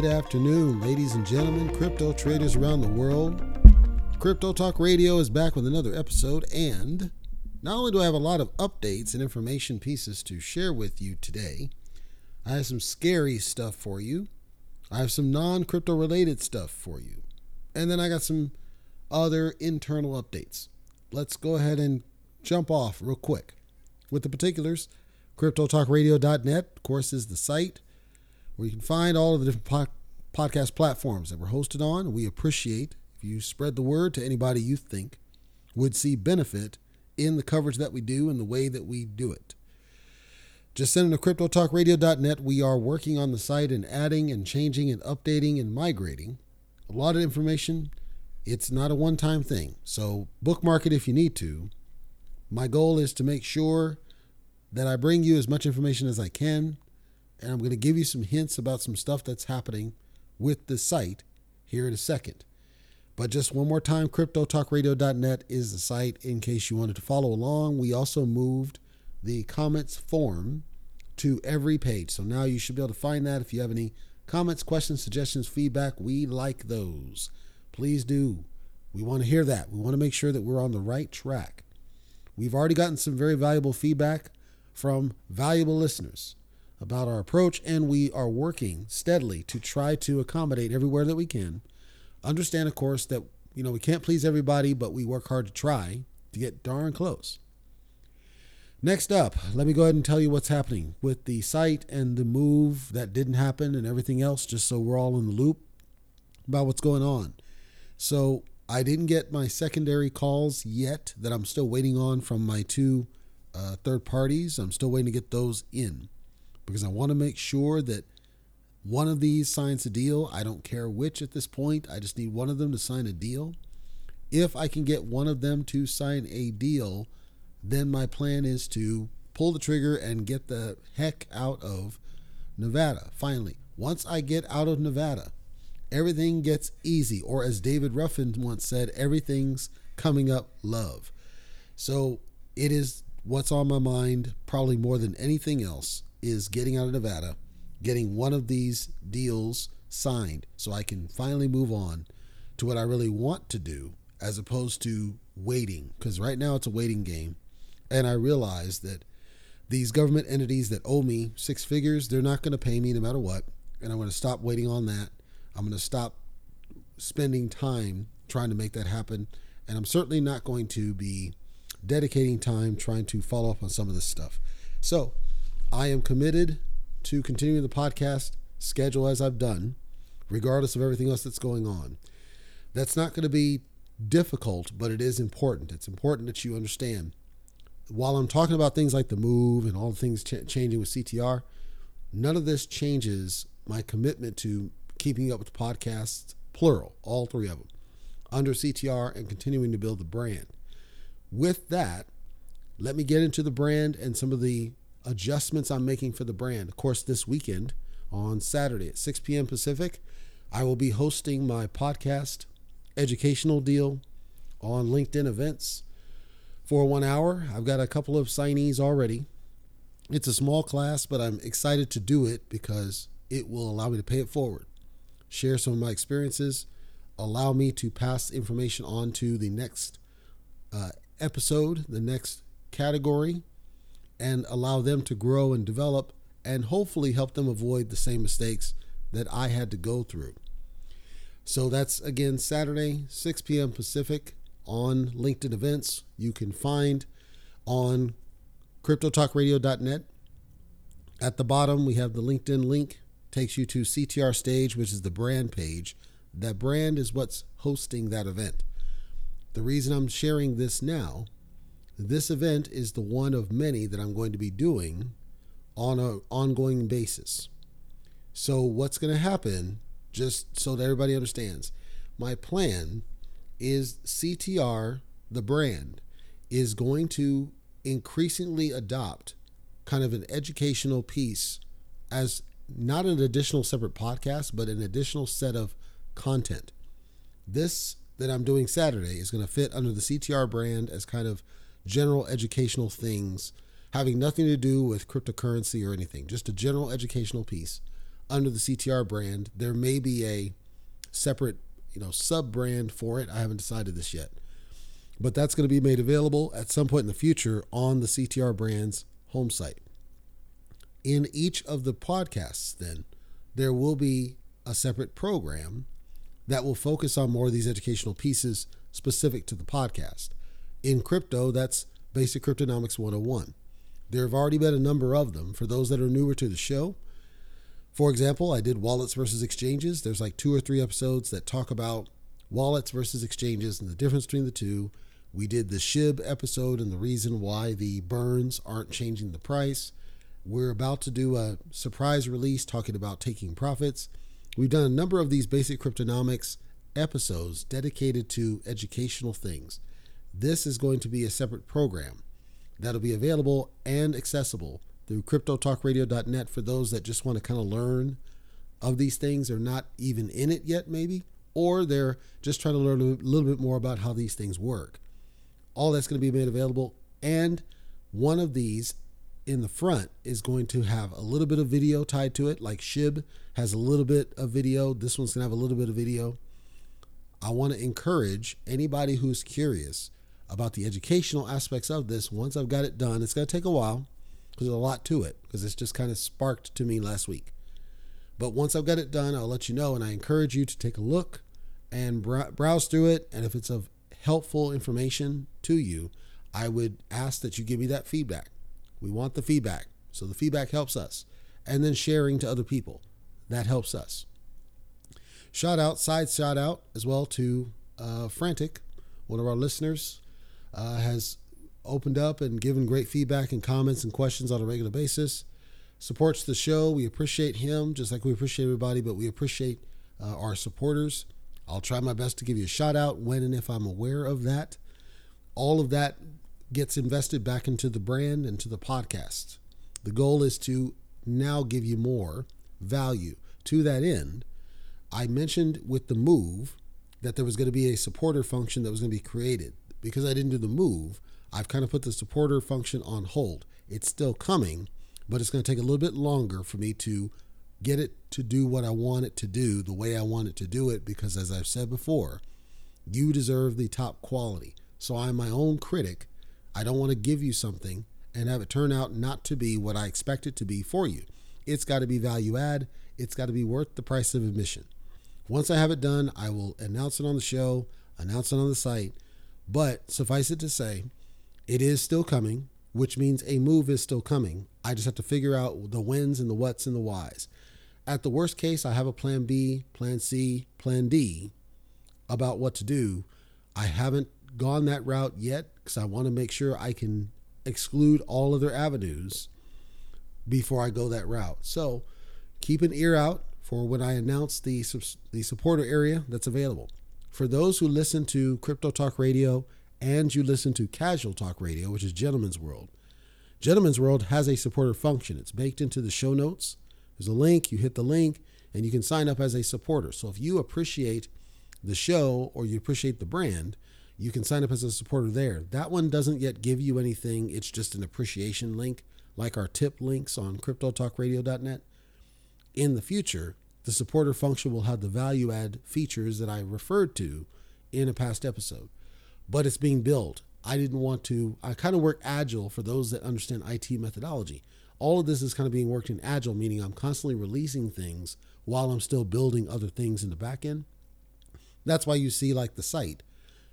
Good afternoon, ladies and gentlemen, crypto traders around the world. Crypto Talk Radio is back with another episode, and not only do I have a lot of updates and information pieces to share with you today, I have some scary stuff for you. I have some non crypto related stuff for you. And then I got some other internal updates. Let's go ahead and jump off real quick with the particulars. CryptoTalkRadio.net, of course, is the site where you can find all of the different podcast platforms that we're hosted on. We appreciate if you spread the word to anybody you think would see benefit in the coverage that we do and the way that we do it. Just send them to CryptoTalkRadio.net. We are working on the site and adding and changing and updating and migrating a lot of information. It's not a one time thing. So bookmark it if you need to. My goal is to make sure that I bring you as much information as I can and I'm going to give you some hints about some stuff that's happening with the site here in a second. But just one more time, CryptoTalkRadio.net is the site in case you wanted to follow along. We also moved the comments form to every page. So now you should be able to find that. If you have any comments, questions, suggestions, feedback, we like those. Please do. We want to hear that. We want to make sure that we're on the right track. We've already gotten some very valuable feedback from valuable listeners about our approach, and we are working steadily to try to accommodate everywhere that we can. Understand, of course, that you know we can't please everybody, but we work hard to try to get darn close. Next up, let me go ahead and tell you what's happening with the site and the move that didn't happen and everything else, just so we're all in the loop about what's going on. So, I didn't get my secondary calls yet that I'm still waiting on from my two uh, third parties. I'm still waiting to get those in because I want to make sure that one of these signs a deal. I don't care which at this point. I just need one of them to sign a deal. If I can get one of them to sign a deal, then my plan is to pull the trigger and get the heck out of Nevada. Finally, once I get out of Nevada, everything gets easy. Or as David Ruffin once said, everything's coming up love. So it is what's on my mind, probably more than anything else is getting out of Nevada, getting one of these deals signed so I can finally move on to what I really want to do as opposed to waiting. Because right now it's a waiting game. And I realize that these government entities that owe me six figures, they're not going to pay me no matter what. And I'm going to stop waiting on that. I'm going to stop spending time trying to make that happen. And I'm certainly not going to be dedicating time trying to follow up on some of this stuff. So, I am committed to continuing the podcast schedule as I've done, regardless of everything else that's going on. That's not going to be difficult, but it is important. It's important that you understand. While I'm talking about things like the move and all the things ch- changing with CTR, none of this changes my commitment to keeping up with the podcasts, plural, all three of them, under CTR and continuing to build the brand. With that, let me get into the brand and some of the adjustments I'm making for the brand. Of course, this weekend on Saturday at 6 p.m. Pacific, I will be hosting my podcast educational deal on LinkedIn events for one hour. I've got a couple of signees already. It's a small class, but I'm excited to do it because it will allow me to pay it forward, share some of my experiences, allow me to pass information on to the next uh, episode, the next category, and allow them to grow and develop and hopefully help them avoid the same mistakes that I had to go through. So that's again Saturday, 6 p.m. Pacific on LinkedIn events. You can find on cryptotalkradio.net. At the bottom, we have the LinkedIn link, takes you to CTR Stage, which is the brand page. That brand is what's hosting that event. The reason I'm sharing this now this event is the one of many that I'm going to be doing on an ongoing basis. So, what's going to happen, just so that everybody understands, my plan is CTR, the brand, is going to increasingly adopt kind of an educational piece as not an additional separate podcast, but an additional set of content. This that I'm doing Saturday is going to fit under the CTR brand as kind of general educational things having nothing to do with cryptocurrency or anything, just a general educational piece under the CTR brand. There may be a separate, you know, sub brand for it. I haven't decided this yet. But that's going to be made available at some point in the future on the CTR brand's home site. In each of the podcasts, then, there will be a separate program that will focus on more of these educational pieces specific to the podcast. In crypto, that's Basic Cryptonomics 101. There have already been a number of them. For those that are newer to the show, for example, I did wallets versus exchanges. There's like two or three episodes that talk about wallets versus exchanges and the difference between the two. We did the SHIB episode and the reason why the burns aren't changing the price. We're about to do a surprise release talking about taking profits. We've done a number of these basic cryptonomics episodes dedicated to educational things. This is going to be a separate program that'll be available and accessible through cryptotalkradio.net for those that just want to kind of learn of these things. They're not even in it yet, maybe, or they're just trying to learn a little bit more about how these things work. All that's going to be made available. And one of these in the front is going to have a little bit of video tied to it, like Shib has a little bit of video. This one's going to have a little bit of video. I want to encourage anybody who's curious about the educational aspects of this. Once I've got it done, it's going to take a while because there's a lot to it because it's just kind of sparked to me last week. But once I've got it done, I'll let you know. And I encourage you to take a look and browse through it. And if it's of helpful information to you, I would ask that you give me that feedback. We want the feedback. So the feedback helps us. And then sharing to other people. That helps us. Shout out, side shout out as well to uh, Frantic, one of our listeners uh, has opened up and given great feedback and comments and questions on a regular basis. Supports the show. We appreciate him just like we appreciate everybody, but we appreciate uh, our supporters. I'll try my best to give you a shout out when and if I'm aware of that. All of that gets invested back into the brand and to the podcast. The goal is to now give you more value. To that end, I mentioned with the move that there was going to be a supporter function that was going to be created because I didn't do the move, I've kind of put the supporter function on hold. It's still coming, but it's going to take a little bit longer for me to get it to do what I want it to do the way I want it to do it because, as I've said before, you deserve the top quality. So I'm my own critic. I don't want to give you something and have it turn out not to be what I expect it to be for you. It's got to be value add, it's got to be worth the price of admission. Once I have it done, I will announce it on the show, announce it on the site, but suffice it to say, it is still coming, which means a move is still coming. I just have to figure out the whens and the whats and the whys. At the worst case, I have a plan B, plan C, plan D about what to do. I haven't gone that route yet because I want to make sure I can exclude all other avenues before I go that route. So keep an ear out for when I announce the, the supporter area that's available. For those who listen to Crypto Talk Radio and you listen to Casual Talk Radio, which is Gentleman's World, Gentleman's World has a supporter function. It's baked into the show notes. There's a link, you hit the link, and you can sign up as a supporter. So if you appreciate the show or you appreciate the brand, you can sign up as a supporter there. That one doesn't yet give you anything, it's just an appreciation link, like our tip links on cryptotalkradio.net. In the future, the supporter function will have the value add features that I referred to in a past episode, but it's being built. I didn't want to, I kind of work agile for those that understand IT methodology. All of this is kind of being worked in agile, meaning I'm constantly releasing things while I'm still building other things in the back end. That's why you see like the site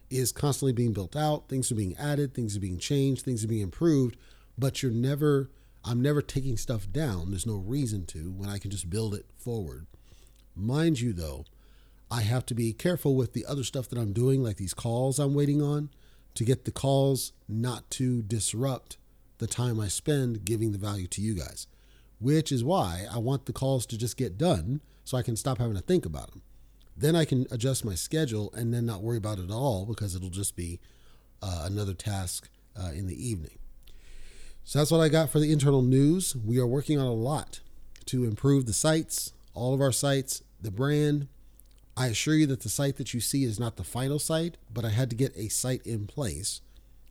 is constantly being built out, things are being added, things are being changed, things are being improved, but you're never I'm never taking stuff down. There's no reason to when I can just build it forward. Mind you, though, I have to be careful with the other stuff that I'm doing, like these calls I'm waiting on, to get the calls not to disrupt the time I spend giving the value to you guys, which is why I want the calls to just get done so I can stop having to think about them. Then I can adjust my schedule and then not worry about it at all because it'll just be uh, another task uh, in the evening. So that's what I got for the internal news. We are working on a lot to improve the sites, all of our sites, the brand. I assure you that the site that you see is not the final site, but I had to get a site in place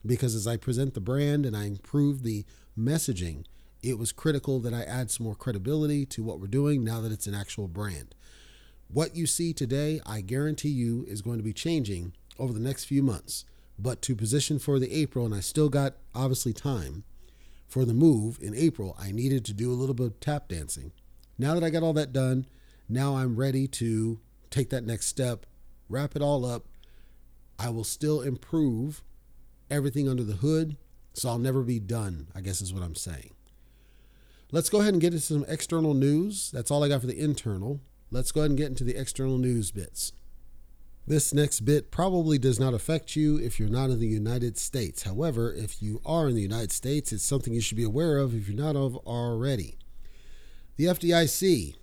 because as I present the brand and I improve the messaging, it was critical that I add some more credibility to what we're doing now that it's an actual brand. What you see today, I guarantee you, is going to be changing over the next few months. But to position for the April, and I still got obviously time for the move in April, I needed to do a little bit of tap dancing. Now that I got all that done, now I'm ready to take that next step, wrap it all up. I will still improve everything under the hood, so I'll never be done, I guess is what I'm saying. Let's go ahead and get into some external news. That's all I got for the internal. Let's go ahead and get into the external news bits. This next bit probably does not affect you if you're not in the United States. However, if you are in the United States, it's something you should be aware of if you're not of already. The FDIC,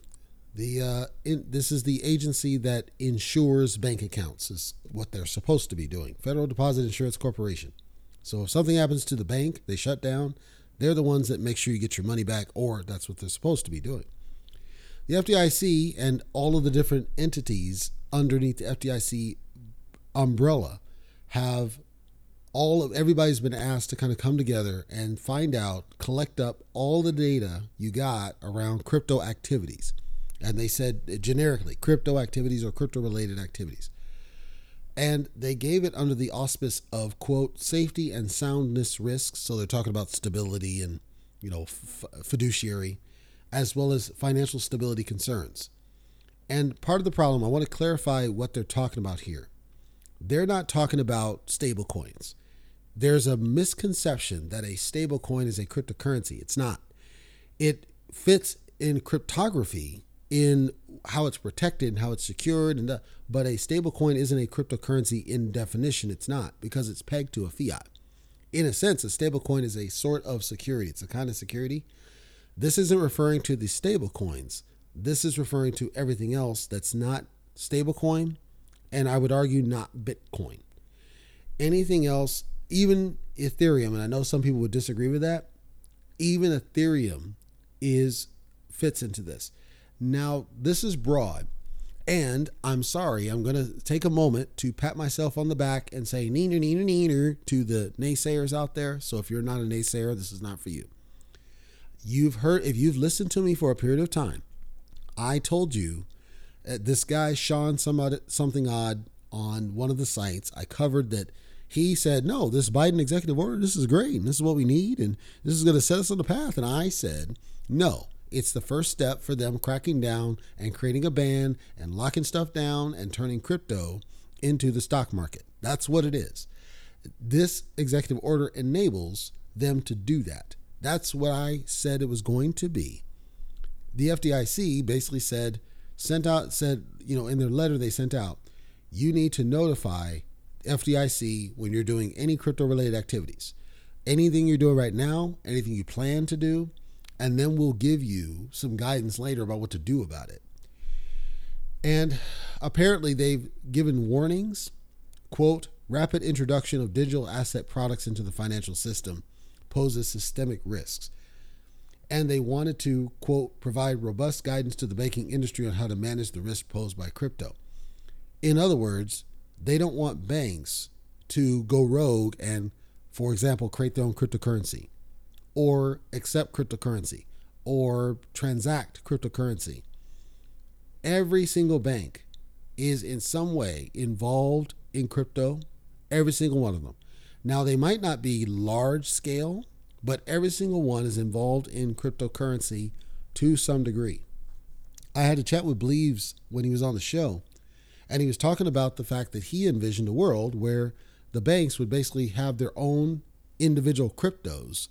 the uh, in, this is the agency that insures bank accounts, is what they're supposed to be doing. Federal Deposit Insurance Corporation. So if something happens to the bank, they shut down. They're the ones that make sure you get your money back, or that's what they're supposed to be doing. The FDIC and all of the different entities underneath the FDIC umbrella have all of everybody's been asked to kind of come together and find out, collect up all the data you got around crypto activities. And they said uh, generically crypto activities or crypto related activities. And they gave it under the auspice of, quote, safety and soundness risks. So they're talking about stability and, you know, f- fiduciary, as well as financial stability concerns. And part of the problem, I want to clarify what they're talking about here. They're not talking about stable coins. There's a misconception that a stable coin is a cryptocurrency. It's not. It fits in cryptography in how it's protected and how it's secured and the, but a stable coin isn't a cryptocurrency in definition it's not because it's pegged to a fiat in a sense a stable coin is a sort of security it's a kind of security this isn't referring to the stable coins this is referring to everything else that's not stablecoin, and I would argue not Bitcoin. Anything else, even Ethereum, and I know some people would disagree with that. Even Ethereum is fits into this. Now, this is broad, and I'm sorry, I'm going to take a moment to pat myself on the back and say neener, neener, neener to the naysayers out there. So if you're not a naysayer, this is not for you. You've heard, if you've listened to me for a period of time, I told you uh, this guy Sean somebody, something odd on one of the sites. I covered that he said, "No, this Biden executive order, this is great, and this is what we need, and this is going to set us on the path." And I said, "No, it's the first step for them cracking down and creating a ban and locking stuff down and turning crypto into the stock market. That's what it is. This executive order enables them to do that. That's what I said it was going to be the FDIC basically said, sent out, said, you know, in their letter they sent out, you need to notify FDIC when you're doing any crypto related activities. Anything you're doing right now, anything you plan to do, and then we'll give you some guidance later about what to do about it. And apparently they've given warnings, quote, rapid introduction of digital asset products into the financial system poses systemic risks and they wanted to, quote, provide robust guidance to the banking industry on how to manage the risk posed by crypto. In other words, they don't want banks to go rogue and, for example, create their own cryptocurrency or accept cryptocurrency or transact cryptocurrency. Every single bank is in some way involved in crypto, every single one of them. Now, they might not be large scale but every single one is involved in cryptocurrency to some degree. I had a chat with Bleaves when he was on the show, and he was talking about the fact that he envisioned a world where the banks would basically have their own individual cryptos.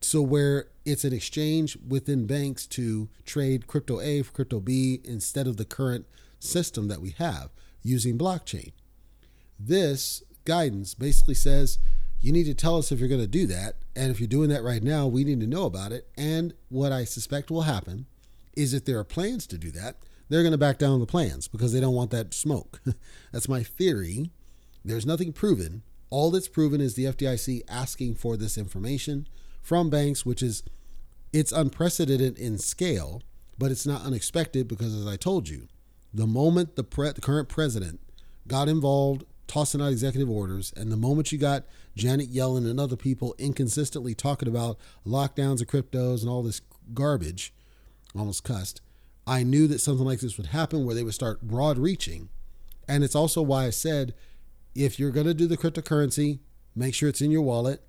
So, where it's an exchange within banks to trade crypto A for crypto B instead of the current system that we have using blockchain. This guidance basically says you need to tell us if you're going to do that. And if you're doing that right now, we need to know about it. And what I suspect will happen is if there are plans to do that, they're going to back down the plans because they don't want that smoke. that's my theory. There's nothing proven. All that's proven is the FDIC asking for this information from banks, which is it's unprecedented in scale, but it's not unexpected because, as I told you, the moment the, pre- the current president got involved tossing out executive orders. And the moment you got Janet Yellen and other people inconsistently talking about lockdowns of cryptos and all this garbage, almost cussed, I knew that something like this would happen where they would start broad reaching. And it's also why I said if you're going to do the cryptocurrency, make sure it's in your wallet.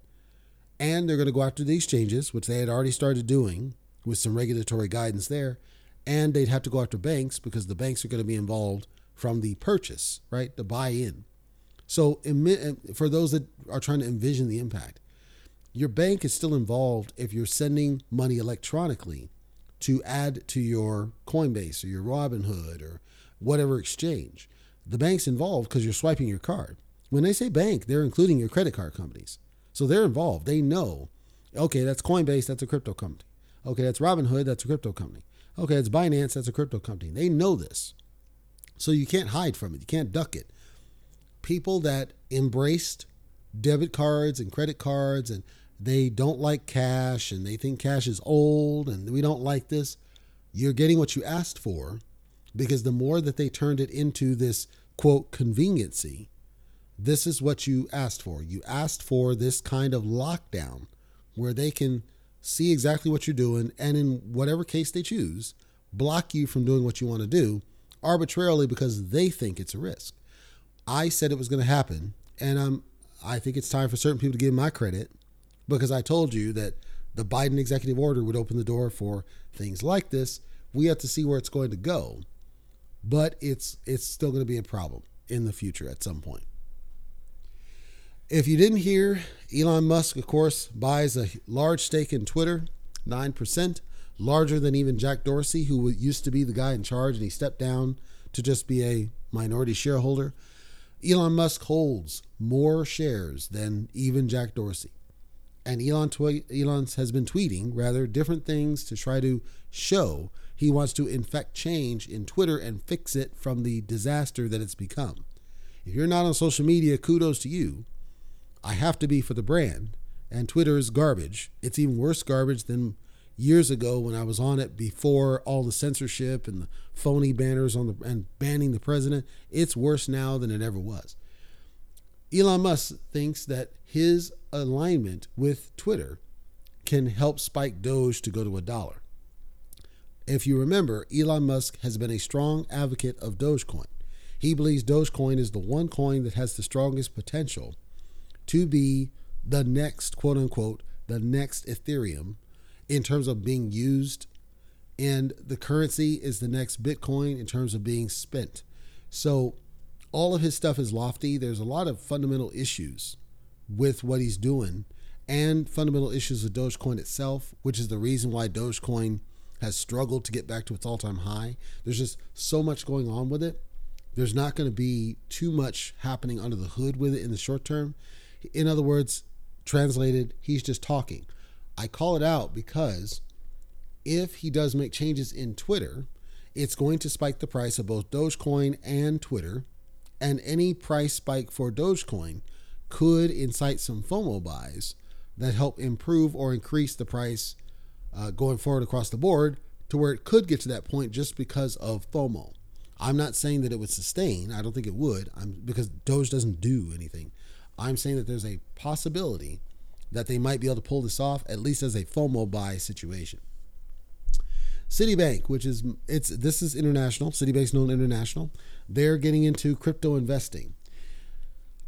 And they're going to go after the exchanges, which they had already started doing with some regulatory guidance there. And they'd have to go after banks because the banks are going to be involved from the purchase, right? The buy in. So, eh, for those that are trying to envision the impact, your bank is still involved if you're sending money electronically to add to your Coinbase or your Robinhood or whatever exchange. The bank's involved because you're swiping your card. When they say bank, they're including your credit card companies. So they're involved. They know, okay, that's Coinbase, that's a crypto company. Okay, that's Robinhood, that's a crypto company. Okay, it's Binance, that's a crypto company. They know this. So you can't hide from it. You can't duck it. People that embraced debit cards and credit cards and they don't like cash and they think cash is old and we don't like this, you're getting what you asked for because the more that they turned it into this quote conveniency, this is what you asked for. You asked for this kind of lockdown where they can see exactly what you're doing and in whatever case they choose, block you from doing what you want to do arbitrarily because they think it's a risk. I said it was going to happen and I'm I think it's time for certain people to give my credit because I told you that the Biden executive order would open the door for things like this. We have to see where it's going to go, but it's it's still going to be a problem in the future at some point. If you didn't hear, Elon Musk, of course, buys a large stake in Twitter, 9%, larger than even Jack Dorsey, who used to be the guy in charge, and he stepped down to just be a minority shareholder. Elon Musk holds more shares than even Jack Dorsey and Elon tw- Elon has been tweeting rather different things to try to show he wants to infect change in Twitter and fix it from the disaster that it's become. If you're not on social media, kudos to you. I have to be for the brand, and Twitter is garbage. It's even worse garbage than years ago when I was on it before all the censorship and the phony banners on the and banning the president. It's worse now than it ever was. Elon Musk thinks that his alignment with Twitter can help spike Doge to go to a dollar. If you remember, Elon Musk has been a strong advocate of Dogecoin. He believes Dogecoin is the one coin that has the strongest potential to be the next, quote unquote, the next Ethereum in terms of being used. And the currency is the next Bitcoin in terms of being spent. So all of his stuff is lofty. There's a lot of fundamental issues with what he's doing and fundamental issues with Dogecoin itself, which is the reason why Dogecoin has struggled to get back to its all time high. There's just so much going on with it. There's not going to be too much happening under the hood with it in the short term. In other words, translated, he's just talking. I call it out because if he does make changes in Twitter, it's going to spike the price of both Dogecoin and Twitter. And any price spike for Dogecoin could incite some FOMO buys that help improve or increase the price uh, going forward across the board to where it could get to that point just because of FOMO. I'm not saying that it would sustain. I don't think it would. I'm because Doge doesn't do anything. I'm saying that there's a possibility that they might be able to pull this off at least as a FOMO buy situation. Citibank, which is it's this is international. Citibank's known international. They're getting into crypto investing.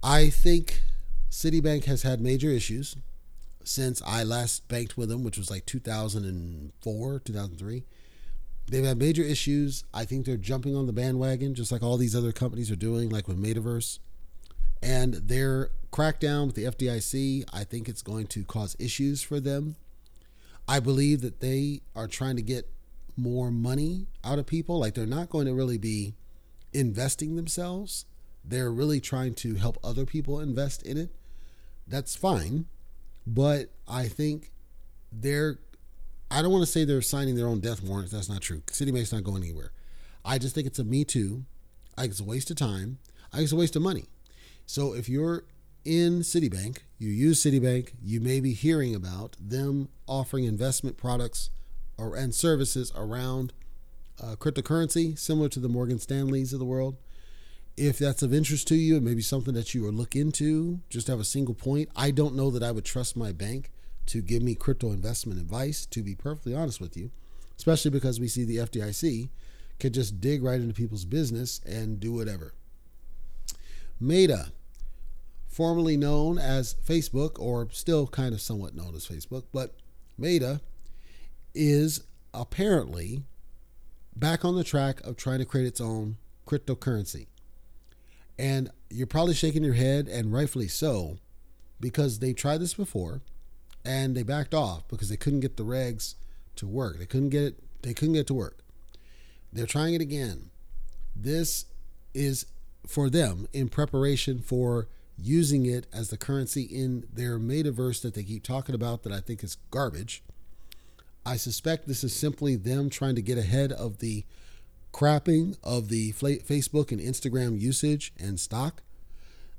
I think Citibank has had major issues since I last banked with them, which was like 2004, 2003. They've had major issues. I think they're jumping on the bandwagon, just like all these other companies are doing, like with Metaverse. And their crackdown with the FDIC, I think it's going to cause issues for them. I believe that they are trying to get more money out of people. Like they're not going to really be investing themselves. They're really trying to help other people invest in it that's fine. But I think they're, I don't want to say they're signing their own death warrants. That's not true. City Citibank's not going anywhere. I just think it's a me too. I think it's a waste of time. I think it's a waste of money. So if you're in Citibank, you use Citibank, you may be hearing about them offering investment products or and services around uh, cryptocurrency, similar to the Morgan Stanleys of the world. if that's of interest to you, it may be something that you are look into. Just have a single point. I don't know that I would trust my bank to give me crypto investment advice. To be perfectly honest with you, especially because we see the FDIC could just dig right into people's business and do whatever. Meta, formerly known as Facebook, or still kind of somewhat known as Facebook, but Meta is apparently back on the track of trying to create its own cryptocurrency. And you're probably shaking your head, and rightfully so, because they tried this before and they backed off because they couldn't get the regs to work. They couldn't get it, they couldn't get to work. They're trying it again. This is for them in preparation for using it as the currency in their metaverse that they keep talking about that I think is garbage. I suspect this is simply them trying to get ahead of the crapping of the Facebook and Instagram usage and stock.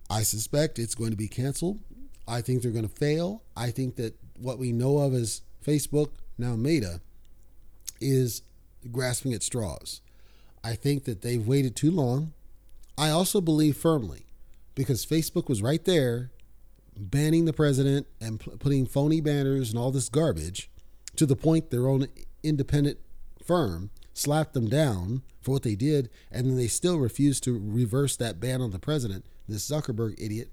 I suspect it's going to be canceled. I think they're going to fail. I think that what we know of as Facebook, now Meta, is grasping at straws. I think that they've waited too long. I also believe firmly, because Facebook was right there banning the president and p- putting phony banners and all this garbage to the point their own independent firm slapped them down for what they did, and then they still refused to reverse that ban on the president, this Zuckerberg idiot.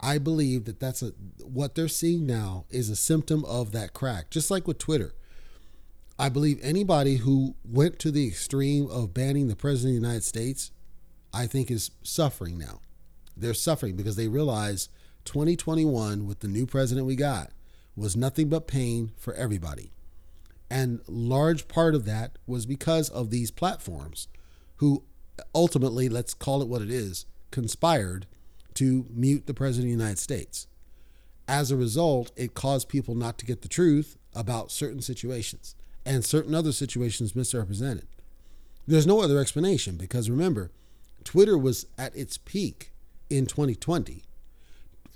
I believe that that's a what they're seeing now is a symptom of that crack, just like with Twitter. I believe anybody who went to the extreme of banning the president of the United States, I think is suffering now. They're suffering because they realize 2021 with the new president we got was nothing but pain for everybody. And large part of that was because of these platforms who ultimately, let's call it what it is, conspired to mute the president of the United States. As a result, it caused people not to get the truth about certain situations and certain other situations misrepresented. There's no other explanation because remember, Twitter was at its peak in 2020.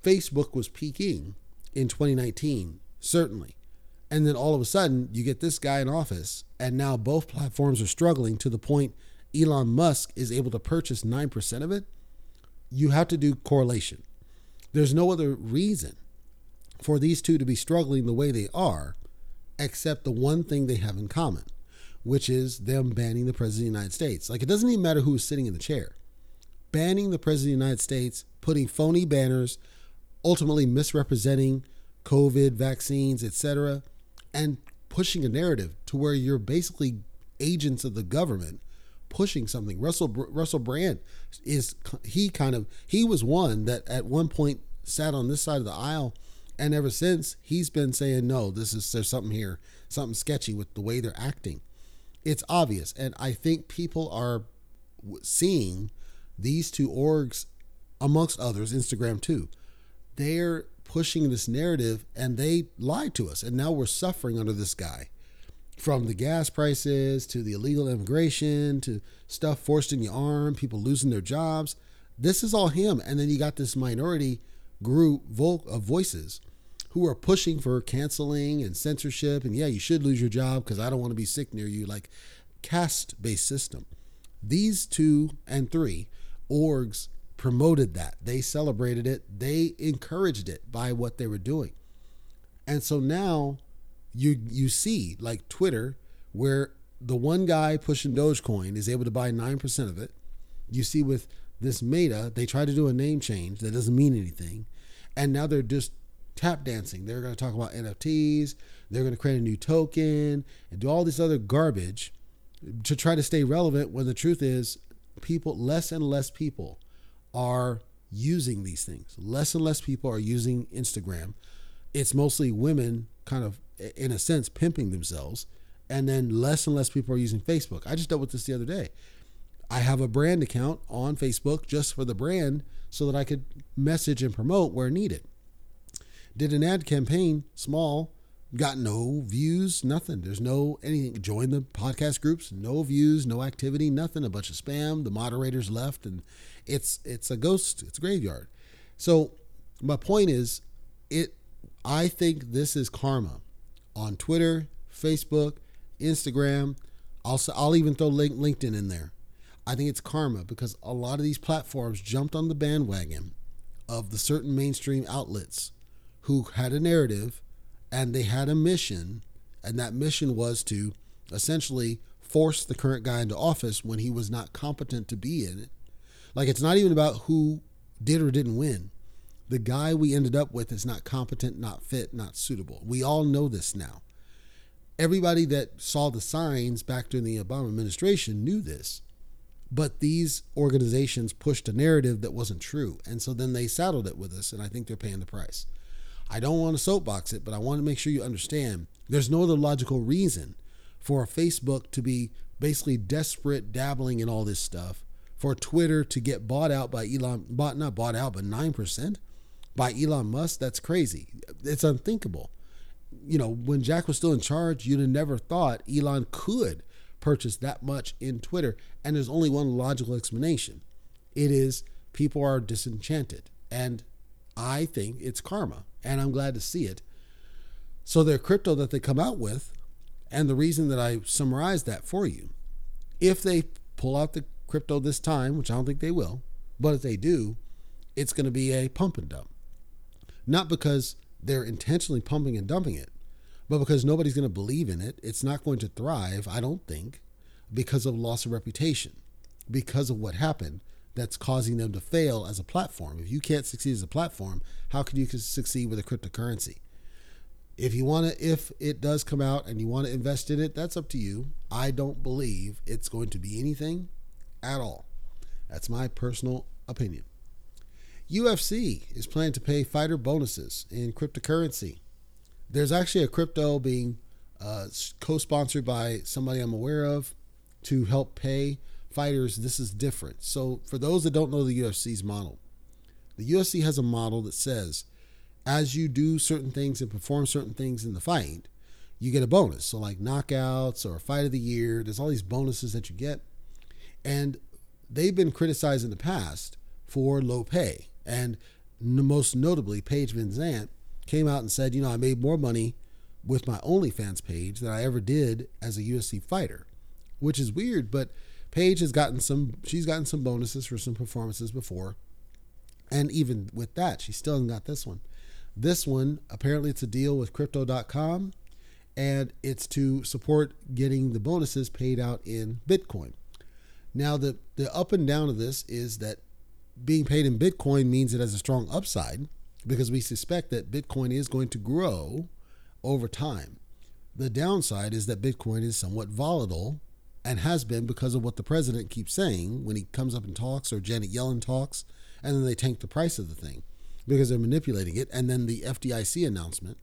Facebook was peaking in 2019, certainly. And then all of a sudden, you get this guy in office, and now both platforms are struggling to the point Elon Musk is able to purchase 9% of it. You have to do correlation. There's no other reason for these two to be struggling the way they are except the one thing they have in common, which is them banning the President of the United States. Like, it doesn't even matter who's sitting in the chair. Banning the President of the United States, putting phony banners, ultimately misrepresenting COVID vaccines, etc., and pushing a narrative to where you're basically agents of the government pushing something. Russell Russell Brand is he kind of he was one that at one point sat on this side of the aisle and ever since, he's been saying, no, this is, there's something here, something sketchy with the way they're acting. It's obvious. And I think people are seeing these two orgs, amongst others, Instagram too. They're pushing this narrative and they lied to us. And now we're suffering under this guy. From the gas prices to the illegal immigration to stuff forced in your arm, people losing their jobs. This is all him. And then you got this minority group of voices who are pushing for canceling and censorship and yeah you should lose your job because i don't want to be sick near you like caste based system these two and three orgs promoted that. They celebrated it. They encouraged it by what they were doing. And so now you you see like twitter where the one guy pushing dogecoin is able to buy 9% of it. You see with this meta they try to do a name change that doesn't mean anything. And now they're just tap dancing. They're going to talk about NFTs. They're going to create a new token and do all this other garbage to try to stay relevant when the truth is people less and less people are using these things. Less and less people are using Instagram. It's mostly women kind of in a sense pimping themselves and then less and less people are using Facebook. I just dealt with this the other day. I have a brand account on Facebook just for the brand so that I could message and promote where needed. Did an ad campaign, small, got no views, nothing. There's no anything. Join the podcast groups, no views, no activity, nothing. A bunch of spam. The moderators left, and it's it's a ghost. It's a graveyard. So my point is, it. I think this is karma on Twitter, Facebook, Instagram. I'll I'll even throw LinkedIn in there. I think it's karma because a lot of these platforms jumped on the bandwagon of the certain mainstream outlets who had a narrative and they had a mission, and that mission was to essentially force the current guy into office when he was not competent to be in it. Like it's not even about who did or didn't win. The guy we ended up with is not competent, not fit, not suitable. We all know this now. Everybody that saw the signs back during the Obama administration knew this. But these organizations pushed a narrative that wasn't true. And so then they saddled it with us, and I think they're paying the price. I don't want to soapbox it, but I want to make sure you understand there's no other logical reason for Facebook to be basically desperate dabbling in all this stuff, for Twitter to get bought out by Elon, bought not bought out, but nine percent by Elon Musk. That's crazy. It's unthinkable. You know, when Jack was still in charge, you'd have never thought Elon could purchase that much in Twitter. And there's only one logical explanation. It is people are disenchanted. And I think it's karma. And I'm glad to see it. So their crypto that they come out with and the reason that I summarized that for you, if they pull out the crypto this time, which I don't think they will, but if they do, it's going to be a pump and dump. Not because they're intentionally pumping and dumping it, but because nobody's going to believe in it. It's not going to thrive, I don't think, because of loss of reputation, because of what happened that's causing them to fail as a platform. If you can't succeed as a platform, how can you succeed with a cryptocurrency? If you want to, if it does come out and you want to invest in it, that's up to you. I don't believe it's going to be anything at all. That's my personal opinion. UFC is planning to pay fighter bonuses in cryptocurrency. There's actually a crypto being uh, co sponsored by somebody I'm aware of to help pay fighters. This is different. So, for those that don't know the UFC's model, the UFC has a model that says as you do certain things and perform certain things in the fight, you get a bonus. So, like knockouts or fight of the year, there's all these bonuses that you get. And they've been criticized in the past for low pay. And most notably, Paige VanZant came out and said, you know, I made more money with my OnlyFans page than I ever did as a UFC fighter, which is weird. But Paige has gotten some, she's gotten some bonuses for some performances before. And even with that, she still hasn't got this one. This one, apparently, it's a deal with crypto.com and it's to support getting the bonuses paid out in Bitcoin. Now, the, the up and down of this is that being paid in Bitcoin means it has a strong upside because we suspect that Bitcoin is going to grow over time. The downside is that Bitcoin is somewhat volatile and has been because of what the president keeps saying when he comes up and talks or Janet Yellen talks, and then they tank the price of the thing because they're manipulating it. And then the FDIC announcement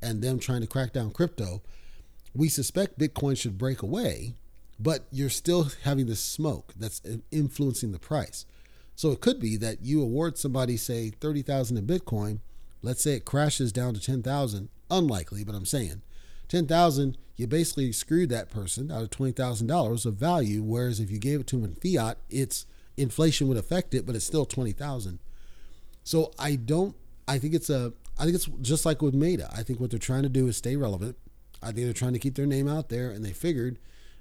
and them trying to crack down crypto, we suspect Bitcoin should break away, but you're still having this smoke that's influencing the price. So it could be that you award somebody, say, 30,000 in Bitcoin. Let's say it crashes down to 10,000. Unlikely, but I'm saying 10,000, you basically screwed that person out of $20,000 of value. Whereas if you gave it to them in fiat, it's inflation would affect it, but it's still 20,000. So I don't. I think it's a. I think it's just like with Meta. I think what they're trying to do is stay relevant. I think they're trying to keep their name out there, and they figured,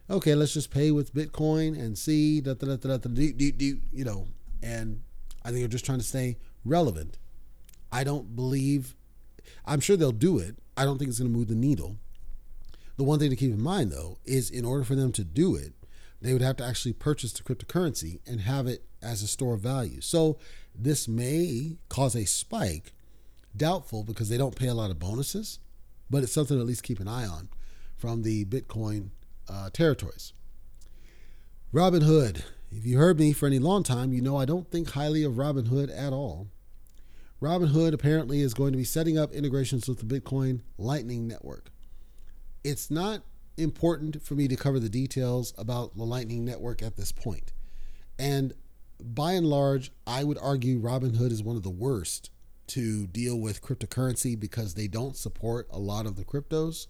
okay, let's just pay with Bitcoin and see da da da da da do do do you know. And I think they're just trying to stay relevant. I don't believe. I'm sure they'll do it. I don't think it's going to move the needle. The one thing to keep in mind, though, is in order for them to do it, they would have to actually purchase the cryptocurrency and have it as a store of value. So this may cause a spike. Doubtful because they don't pay a lot of bonuses, but it's something to at least keep an eye on from the Bitcoin uh, territories. Robinhood. If you heard me for any long time, you know I don't think highly of Robinhood at all. Robinhood apparently is going to be setting up integrations with the Bitcoin Lightning Network. It's not important for me to cover the details about the Lightning Network at this point. And by and large, I would argue Robinhood is one of the worst to deal with cryptocurrency because they don't support a lot of the cryptos.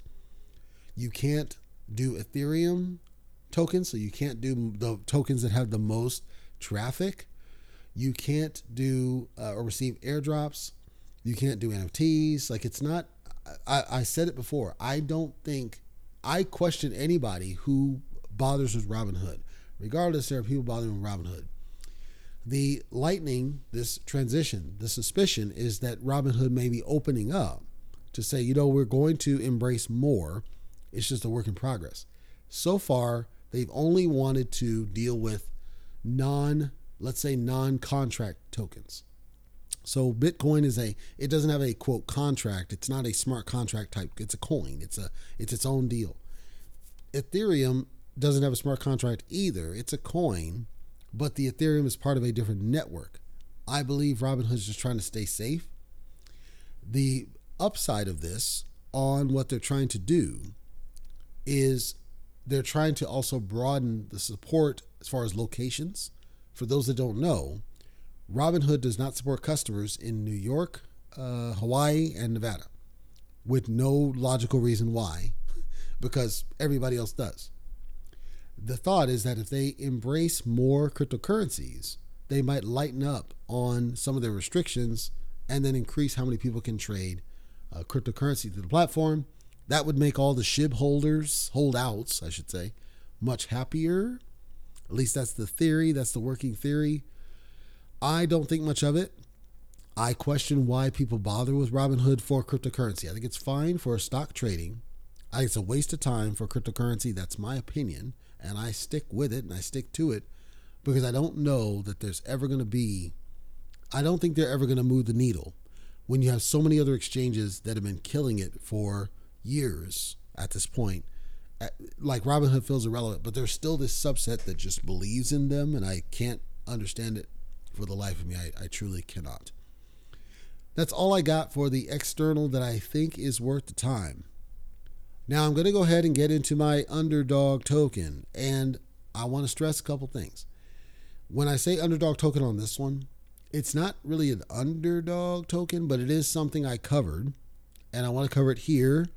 You can't do Ethereum tokens, so you can't do the tokens that have the most traffic. You can't do uh, or receive airdrops. You can't do NFTs. Like it's not. I, I said it before. I don't think I question anybody who bothers with Robinhood. Regardless, there are people bothering with Robinhood. The lightning, this transition, the suspicion is that Robinhood may be opening up to say, you know, we're going to embrace more. It's just a work in progress. So far, they've only wanted to deal with non, let's say, non contract tokens. So Bitcoin is a it doesn't have a quote contract. It's not a smart contract type. It's a coin. It's a it's its own deal. Ethereum doesn't have a smart contract either. It's a coin, but the Ethereum is part of a different network. I believe Robinhood is just trying to stay safe. The upside of this on what they're trying to do is they're trying to also broaden the support as far as locations. For those that don't know, Robinhood does not support customers in New York, uh, Hawaii, and Nevada with no logical reason why, because everybody else does. The thought is that if they embrace more cryptocurrencies, they might lighten up on some of their restrictions and then increase how many people can trade uh, cryptocurrency to the platform. That would make all the SHIB holders, holdouts, I should say, much happier. At least that's the theory, that's the working theory. I don't think much of it. I question why people bother with Robinhood for cryptocurrency. I think it's fine for stock trading. I think it's a waste of time for cryptocurrency. That's my opinion. And I stick with it and I stick to it because I don't know that there's ever going to be, I don't think they're ever going to move the needle when you have so many other exchanges that have been killing it for years at this point. Uh, like Robinhood feels irrelevant, but there's still this subset that just believes in them, and I can't understand it for the life of me. I, I truly cannot. That's all I got for the external that I think is worth the time. Now I'm going to go ahead and get into my underdog token, and I want to stress a couple things. When I say underdog token on this one, it's not really an underdog token, but it is something I covered, and I want to cover it here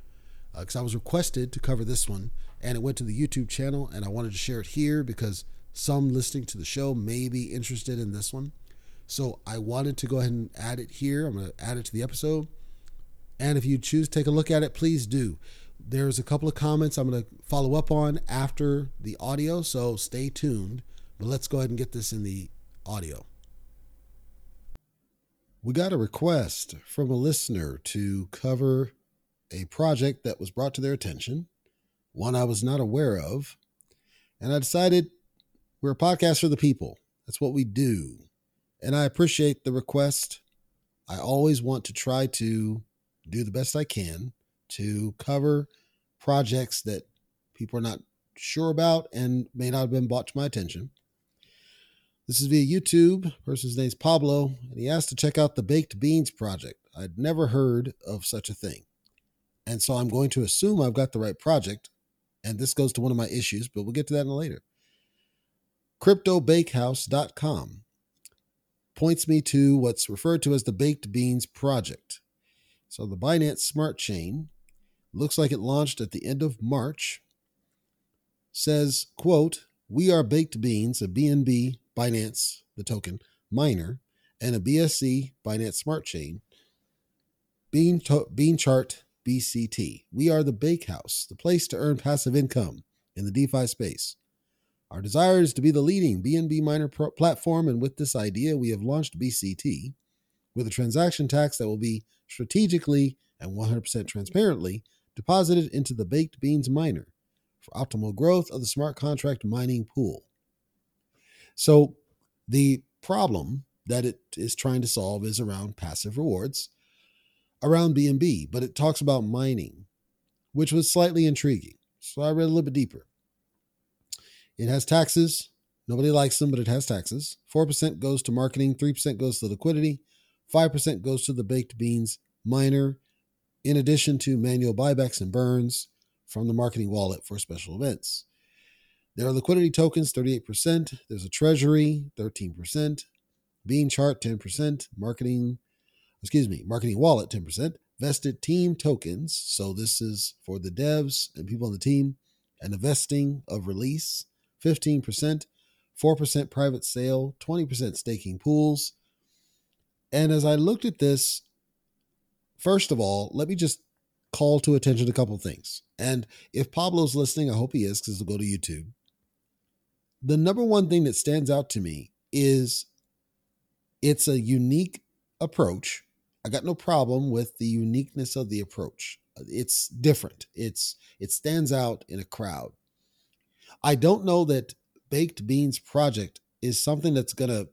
because uh, I was requested to cover this one, and it went to the YouTube channel, and I wanted to share it here because some listening to the show may be interested in this one. So I wanted to go ahead and add it here. I'm going to add it to the episode. And if you choose to take a look at it, please do. There's a couple of comments I'm going to follow up on after the audio, so stay tuned. But let's go ahead and get this in the audio. We got a request from a listener to cover a project that was brought to their attention, one I was not aware of, and I decided we're a podcast for the people. That's what we do. And I appreciate the request. I always want to try to do the best I can to cover projects that people are not sure about and may not have been brought to my attention. This is via YouTube. Person's name is Pablo, and he asked to check out the Baked Beans project. I'd never heard of such a thing. And so I'm going to assume I've got the right project. And this goes to one of my issues, but we'll get to that in later cryptobakehouse.com points me to what's referred to as the Baked Beans Project. So the Binance Smart Chain looks like it launched at the end of March. Says, quote, we are Baked Beans, a BNB Binance, the token, miner, and a BSC Binance Smart Chain, Bean, to- Bean Chart BCT. We are the Bakehouse, the place to earn passive income in the DeFi space. Our desire is to be the leading BNB miner pro- platform, and with this idea, we have launched BCT with a transaction tax that will be strategically and 100% transparently deposited into the Baked Beans miner for optimal growth of the smart contract mining pool. So, the problem that it is trying to solve is around passive rewards around BNB, but it talks about mining, which was slightly intriguing. So I read a little bit deeper. It has taxes. Nobody likes them, but it has taxes. 4% goes to marketing, 3% goes to liquidity, 5% goes to the baked beans miner, in addition to manual buybacks and burns from the marketing wallet for special events. There are liquidity tokens, 38%. There's a treasury, 13%. Bean chart, 10%. Marketing, excuse me, marketing wallet, 10%. Vested team tokens. So this is for the devs and people on the team. And the vesting of release, 15%, 4% private sale, 20% staking pools. And as I looked at this, first of all, let me just call to attention a couple things. And if Pablo's listening, I hope he is because he'll go to YouTube. the number one thing that stands out to me is it's a unique approach. I got no problem with the uniqueness of the approach. It's different. It's it stands out in a crowd. I don't know that Baked Beans project is something that's going to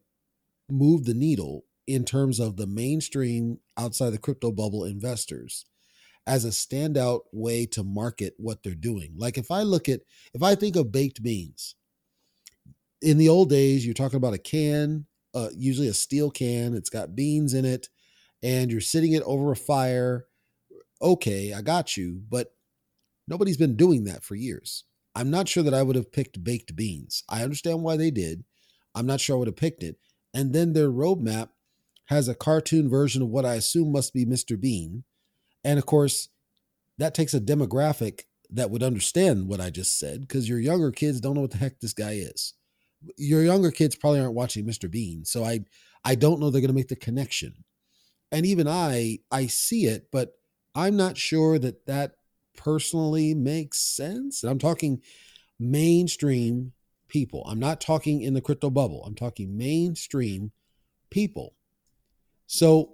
move the needle in terms of the mainstream outside the crypto bubble investors as a standout way to market what they're doing. Like if I look at if I think of baked beans, in the old days you're talking about a can, uh, usually a steel can, it's got beans in it and you're sitting it over a fire. Okay, I got you, but nobody's been doing that for years. I'm not sure that I would have picked baked beans. I understand why they did. I'm not sure I would have picked it. And then their roadmap has a cartoon version of what I assume must be Mr. Bean. And of course, that takes a demographic that would understand what I just said because your younger kids don't know what the heck this guy is. Your younger kids probably aren't watching Mr. Bean. So I I don't know they're going to make the connection. And even I I see it, but I'm not sure that that personally makes sense. And I'm talking mainstream people. I'm not talking in the crypto bubble. I'm talking mainstream people. So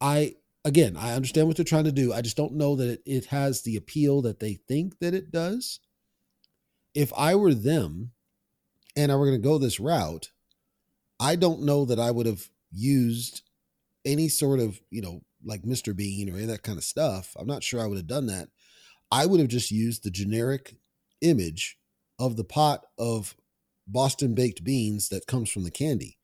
I again, I understand what they're trying to do. I just don't know that it, it has the appeal that they think that it does. If I were them and I were going to go this route, I don't know that I would have used any sort of, you know, like Mr. Bean or any that kind of stuff. I'm not sure I would have done that. I would have just used the generic image of the pot of Boston baked beans that comes from the candy.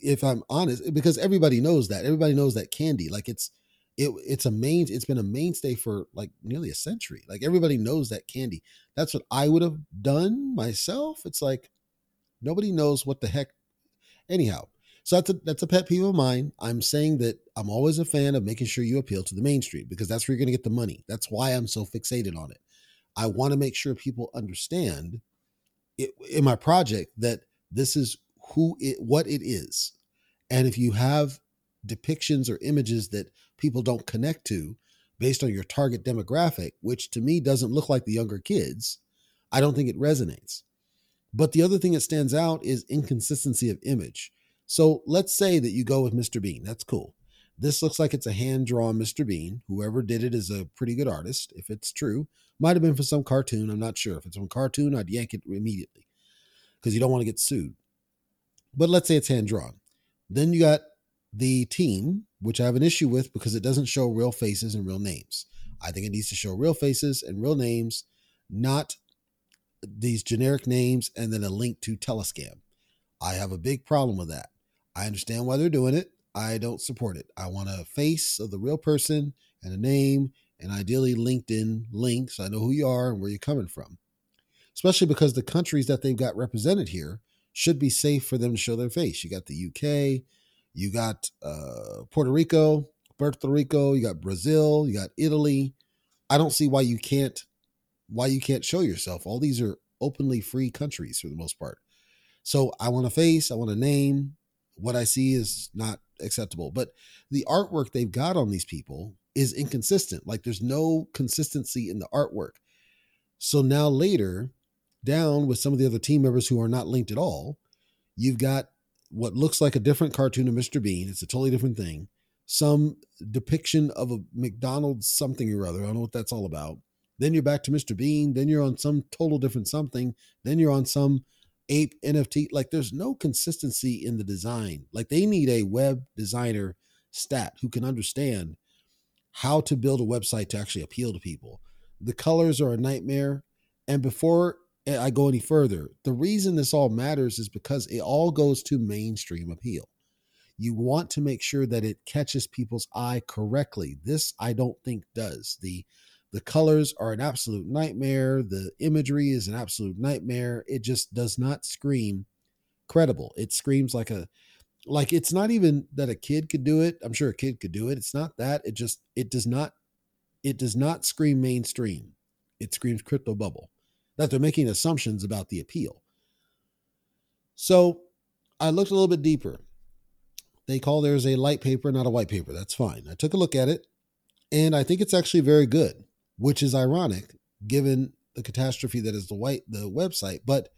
If I'm honest, because everybody knows that. Everybody knows that candy. Like it's it it's a main it's been a mainstay for like nearly a century. Like everybody knows that candy. That's what I would have done myself. It's like nobody knows what the heck anyhow. So that's a that's a pet peeve of mine. I'm saying that I'm always a fan of making sure you appeal to the mainstream because that's where you're going to get the money. That's why I'm so fixated on it. I want to make sure people understand it, in my project that this is who it what it is. And if you have depictions or images that people don't connect to based on your target demographic, which to me doesn't look like the younger kids, I don't think it resonates. But the other thing that stands out is inconsistency of image. So let's say that you go with Mr. Bean. That's cool. This looks like it's a hand drawn Mr. Bean. Whoever did it is a pretty good artist, if it's true. Might have been for some cartoon. I'm not sure. If it's from cartoon, I'd yank it immediately because you don't want to get sued. But let's say it's hand drawn. Then you got the team, which I have an issue with because it doesn't show real faces and real names. I think it needs to show real faces and real names, not these generic names and then a link to Telescam. I have a big problem with that. I understand why they're doing it. I don't support it. I want a face of the real person and a name and ideally LinkedIn links. I know who you are and where you're coming from. Especially because the countries that they've got represented here should be safe for them to show their face. You got the UK, you got uh, Puerto Rico, Puerto Rico, you got Brazil, you got Italy. I don't see why you can't why you can't show yourself. All these are openly free countries for the most part. So I want a face, I want a name. What I see is not acceptable. But the artwork they've got on these people is inconsistent. Like there's no consistency in the artwork. So now later, down with some of the other team members who are not linked at all, you've got what looks like a different cartoon of Mr. Bean. It's a totally different thing. Some depiction of a McDonald's something or other. I don't know what that's all about. Then you're back to Mr. Bean. Then you're on some total different something. Then you're on some ape NFT. Like there's no consistency in the design. Like they need a web designer stat who can understand how to build a website to actually appeal to people. The colors are a nightmare. And before I go any further, the reason this all matters is because it all goes to mainstream appeal. You want to make sure that it catches people's eye correctly. This I don't think does. The the colors are an absolute nightmare. The imagery is an absolute nightmare. It just does not scream credible. It screams like a like it's not even that a kid could do it. I'm sure a kid could do it. It's not that. It just it does not it does not scream mainstream. It screams crypto bubble. That they're making assumptions about the appeal. So I looked a little bit deeper. They call theirs a light paper, not a white paper. That's fine. I took a look at it, and I think it's actually very good, which is ironic given the catastrophe that is the white the website. But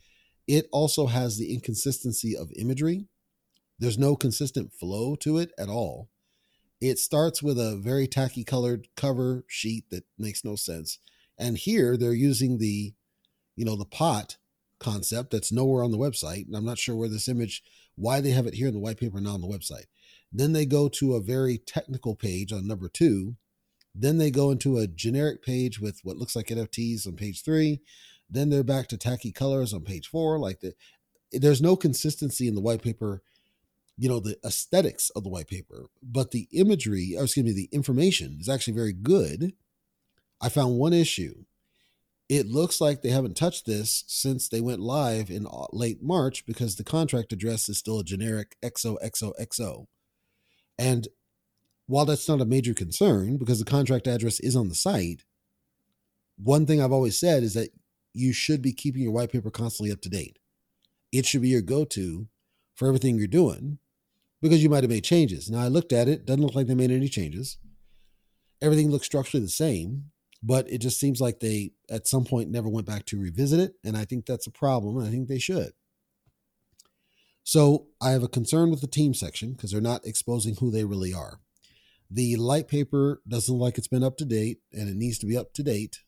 it also has the inconsistency of imagery. There's no consistent flow to it at all. It starts with a very tacky colored cover sheet that makes no sense. And here they're using the, you know, the pot concept that's nowhere on the website. And I'm not sure where this image, why they have it here in the white paper, not on the website. Then they go to a very technical page on number two. Then they go into a generic page with what looks like NFTs on page three. Then they're back to tacky colors on page four. Like the, there's no consistency in the white paper, you know, the aesthetics of the white paper, but the imagery, or excuse me, the information is actually very good. I found one issue. It looks like they haven't touched this since they went live in uh, late March because the contract address is still a generic XOXOXO. And while that's not a major concern because the contract address is on the site, one thing I've always said is that you should be keeping your white paper constantly up to date. It should be your go to for everything you're doing because you might have made changes. Now, I looked at it, doesn't look like they made any changes. Everything looks structurally the same, but it just seems like they at some point never went back to revisit it. And I think that's a problem. I think they should. So I have a concern with the team section because they're not exposing who they really are. The light paper doesn't look like it's been up to date and it needs to be up to date.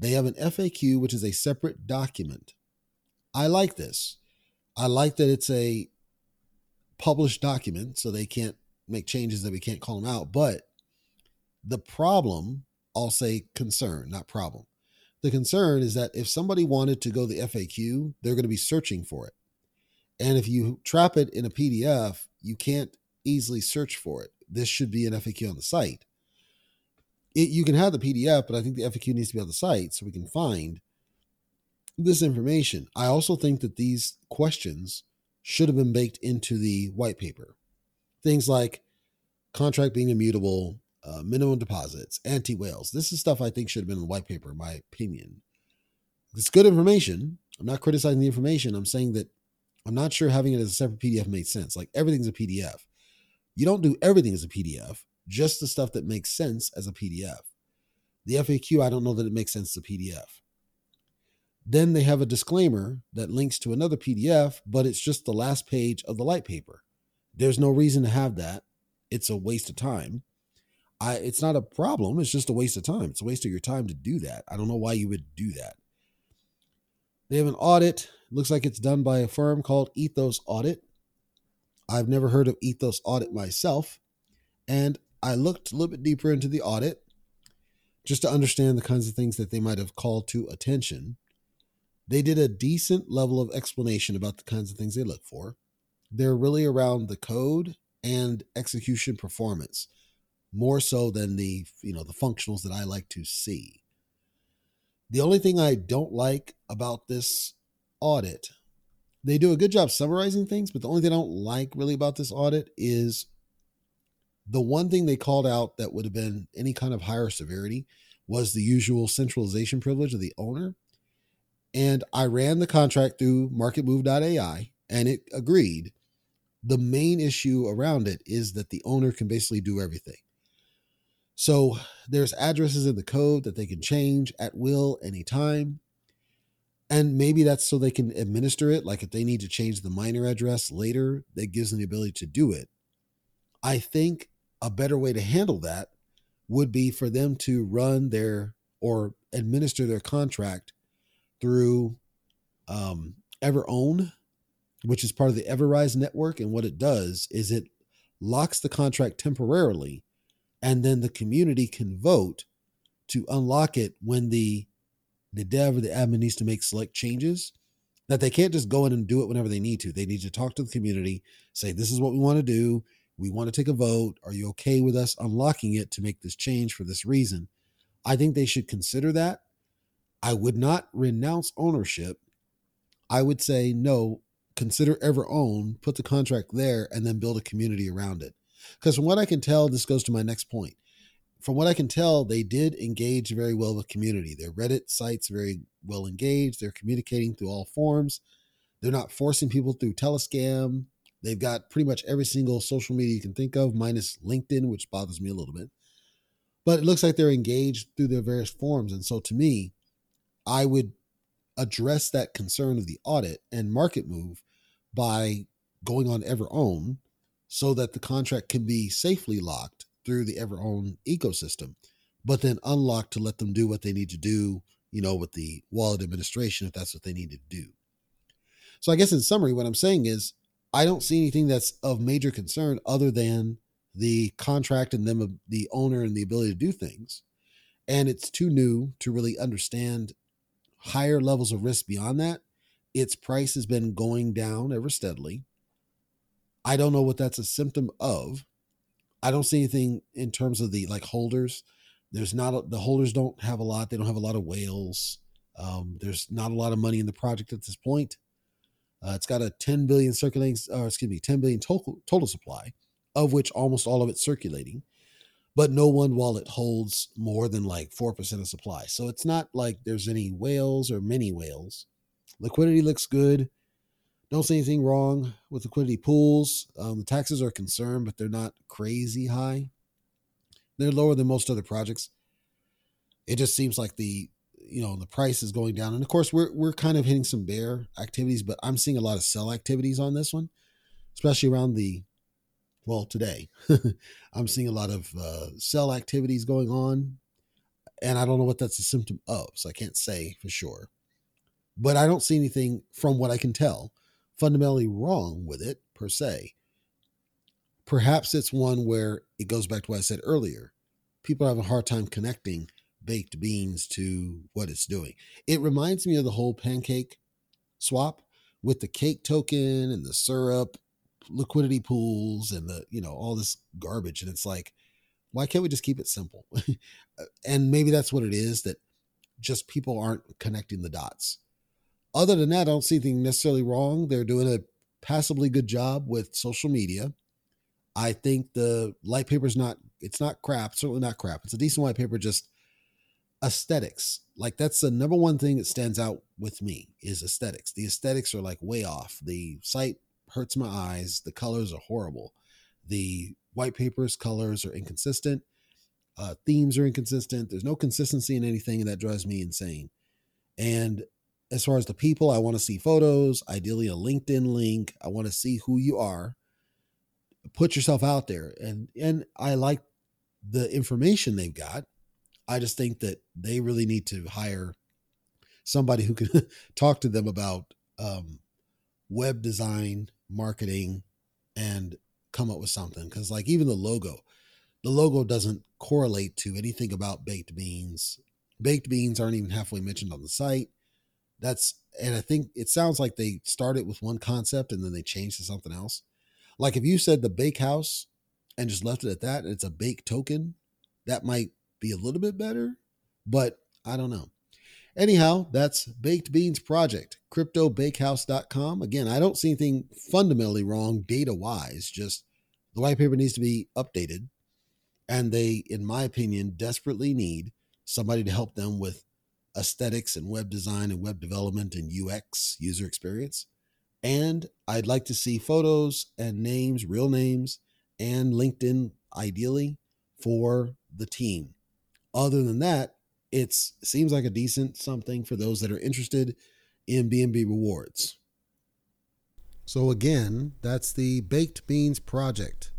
They have an FAQ, which is a separate document. I like this. I like that it's a published document, so they can't make changes that we can't call them out. But the problem, I'll say concern, not problem. The concern is that if somebody wanted to go the FAQ, they're going to be searching for it. And if you trap it in a PDF, you can't easily search for it. This should be an FAQ on the site. It, you can have the PDF, but I think the FAQ needs to be on the site so we can find this information. I also think that these questions should have been baked into the white paper. Things like contract being immutable, uh, minimum deposits, anti whales. This is stuff I think should have been in the white paper, in my opinion. It's good information. I'm not criticizing the information. I'm saying that I'm not sure having it as a separate PDF made sense. Like everything's a PDF. You don't do everything as a PDF, just the stuff that makes sense as a PDF. The FAQ, I don't know that it makes sense as a PDF. Then they have a disclaimer that links to another PDF, but it's just the last page of the light paper. There's no reason to have that. It's a waste of time. I it's not a problem, it's just a waste of time. It's a waste of your time to do that. I don't know why you would do that. They have an audit. Looks like it's done by a firm called Ethos Audit. I've never heard of Ethos Audit myself, and I looked a little bit deeper into the audit just to understand the kinds of things that they might have called to attention. They did a decent level of explanation about the kinds of things they look for. They're really around the code and execution performance, more so than the, you know, the functionals that I like to see. The only thing I don't like about this audit, they do a good job summarizing things, but the only thing I don't like really about this audit is the one thing they called out that would have been any kind of higher severity was the usual centralization privilege of the owner. And I ran the contract through marketmove.ai and it agreed. The main issue around it is that the owner can basically do everything. So there's addresses in the code that they can change at will anytime. And maybe that's so they can administer it. Like if they need to change the miner address later, that gives them the ability to do it. I think a better way to handle that would be for them to run their or administer their contract through um, EverOwn, which is part of the Everrise network. And what it does is it locks the contract temporarily, and then the community can vote to unlock it when the the dev or the admin needs to make select changes. That they can't just go in and do it whenever they need to. They need to talk to the community, say, This is what we want to do. We want to take a vote. Are you okay with us unlocking it to make this change for this reason? I think they should consider that. I would not renounce ownership. I would say, no, consider ever own, put the contract there, and then build a community around it. Because from what I can tell, this goes to my next point. From what I can tell, they did engage very well with community. Their Reddit site's very well engaged. They're communicating through all forms. They're not forcing people through Telescam. They've got pretty much every single social media you can think of, minus LinkedIn, which bothers me a little bit. But it looks like they're engaged through their various forms. And so to me, I would address that concern of the audit and market move by going on EverOwn so that the contract can be safely locked through the ever EverOwn ecosystem, but then unlocked to let them do what they need to do, you know, with the wallet administration if that's what they need to do. So I guess in summary, what I'm saying is I don't see anything that's of major concern other than the contract and them the owner and the ability to do things. And it's too new to really understand higher levels of risk beyond that. Its price has been going down ever steadily. I don't know what that's a symptom of. I don't see anything in terms of the like holders. There's not a, the holders don't have a lot. They don't have a lot of whales. Um, there's not a lot of money in the project at this point. Uh, it's got a 10 billion circulating, or excuse me, 10 billion total total supply, of which almost all of it's circulating. But no one wallet holds more than like four percent of supply. So it's not like there's any whales or many whales. Liquidity looks good. Don't see anything wrong with liquidity pools. Um, the taxes are concerned, but they're not crazy high. They're lower than most other projects. It just seems like the you know the price is going down, and of course we're we're kind of hitting some bear activities, but I'm seeing a lot of sell activities on this one, especially around the well today. I'm seeing a lot of uh, sell activities going on, and I don't know what that's a symptom of, so I can't say for sure. But I don't see anything from what I can tell fundamentally wrong with it per se. Perhaps it's one where it goes back to what I said earlier. People have a hard time connecting baked beans to what it's doing. It reminds me of the whole pancake swap with the cake token and the syrup liquidity pools and the you know all this garbage and it's like why can't we just keep it simple and maybe that's what it is that just people aren't connecting the dots other than that, I don't see anything necessarily wrong. They're doing a passably good job with social media. I think the light paper is not it's not crap, certainly not crap. It's a decent white paper, just aesthetics. Like that's the number one thing that stands out with me is aesthetics. The aesthetics are like way off. The site hurts my eyes. The colors are horrible. The white paper's colors are inconsistent. Uh, themes are inconsistent. There's no consistency in anything, and that drives me insane. And as far as the people, I want to see photos, ideally a LinkedIn link. I want to see who you are. Put yourself out there. And and I like the information they've got. I just think that they really need to hire somebody who can talk to them about um, web design, marketing, and come up with something. Because like even the logo, the logo doesn't correlate to anything about baked beans. Baked beans aren't even halfway mentioned on the site that's and I think it sounds like they started with one concept and then they changed to something else. Like if you said the bake house and just left it at that, it's a bake token, that might be a little bit better, but I don't know. Anyhow, that's Baked Beans Project, cryptobakehouse.com. Again, I don't see anything fundamentally wrong data wise, just the white paper needs to be updated. And they, in my opinion, desperately need somebody to help them with aesthetics and web design and web development and UX user experience. And I'd like to see photos and names, real names, and LinkedIn ideally for the team. Other than that, it seems like a decent something for those that are interested in BNB rewards. So again, that's the Baked Beans project.